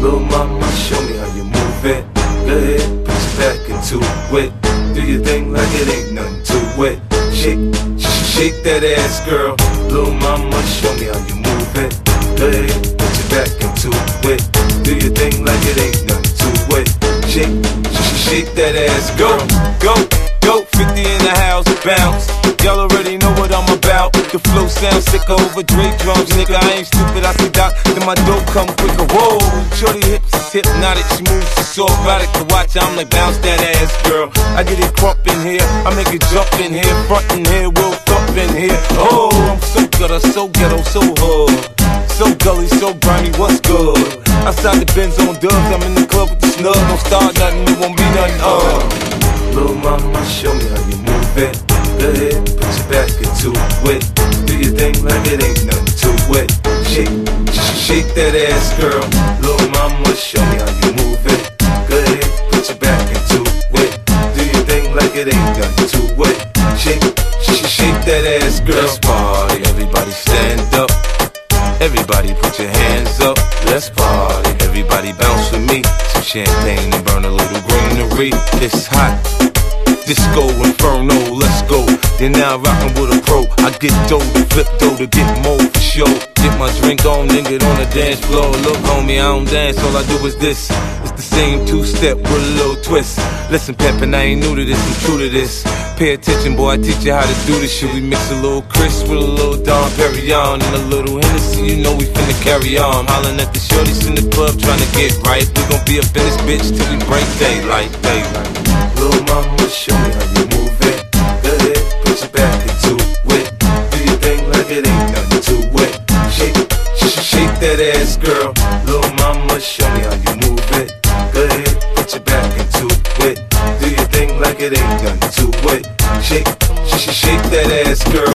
Little mama, show me how you move it. Go ahead, your back into it. Do your thing like it ain't nothing to it. Shake, sh- shake that ass, girl. Little mama, show me how you move it. Go ahead, put your back into it. Do your thing like it ain't nothing to it. Shake, sh- shake that ass, go, go, go. 50 in the house, bounce. Y'all already I'm about. The flow sounds sick over Dre drums, nigga. I ain't stupid, I see Doc. Then my dope come quicker. Whoa, shorty hips is hypnotic. She moves, so erotic to watch. I'm like, bounce that ass, girl. I get it crump in here. I make it jump in here, front in here, we'll thump in here. Oh, I'm so gutter, so ghetto, so hood. So gully, so grimy, what's good? Outside the Benz on dubs, I'm in the club with the snug. Don't start nothing, it won't be nothing, uh. Little mama, show me how you move it. Go ahead, put your back into it. Do your thing like it ain't nothing to it. Shake, sh- shake that ass, girl. Little mama, show me how you move it. Go ahead, put your back into it. Do your thing like it ain't nothing to it. Shake, sh- shake that ass, girl. Let's party, everybody stand up. Everybody put your hands up, let's party. Everybody bounce with me. Some champagne and burn a little greenery. It's hot. Disco Inferno, let's go. You're now rockin' with a pro. I get dough to flip dough to get more for show. Get my drink on, then get on the dance floor. Look, homie, I don't dance, all I do is this. It's the same two step with a little twist. Listen, Peppin', I ain't new to this, I'm true to this. Pay attention, boy, I teach you how to do this shit. We mix a little Cris with a little Dom Perignon and a little Hennessy, you know we finna carry on. Hollin' at the shorties in the club trying to get right. We gon' be in this bitch till we break daylight, daylight. Little mama, show me how you move it. To it. Shake, sh- shake that ass, girl. Little mama, show me how you move it. Go ahead, put your back into it. Do your thing like it ain't nothing to it. Shake, sh- shake that ass, girl.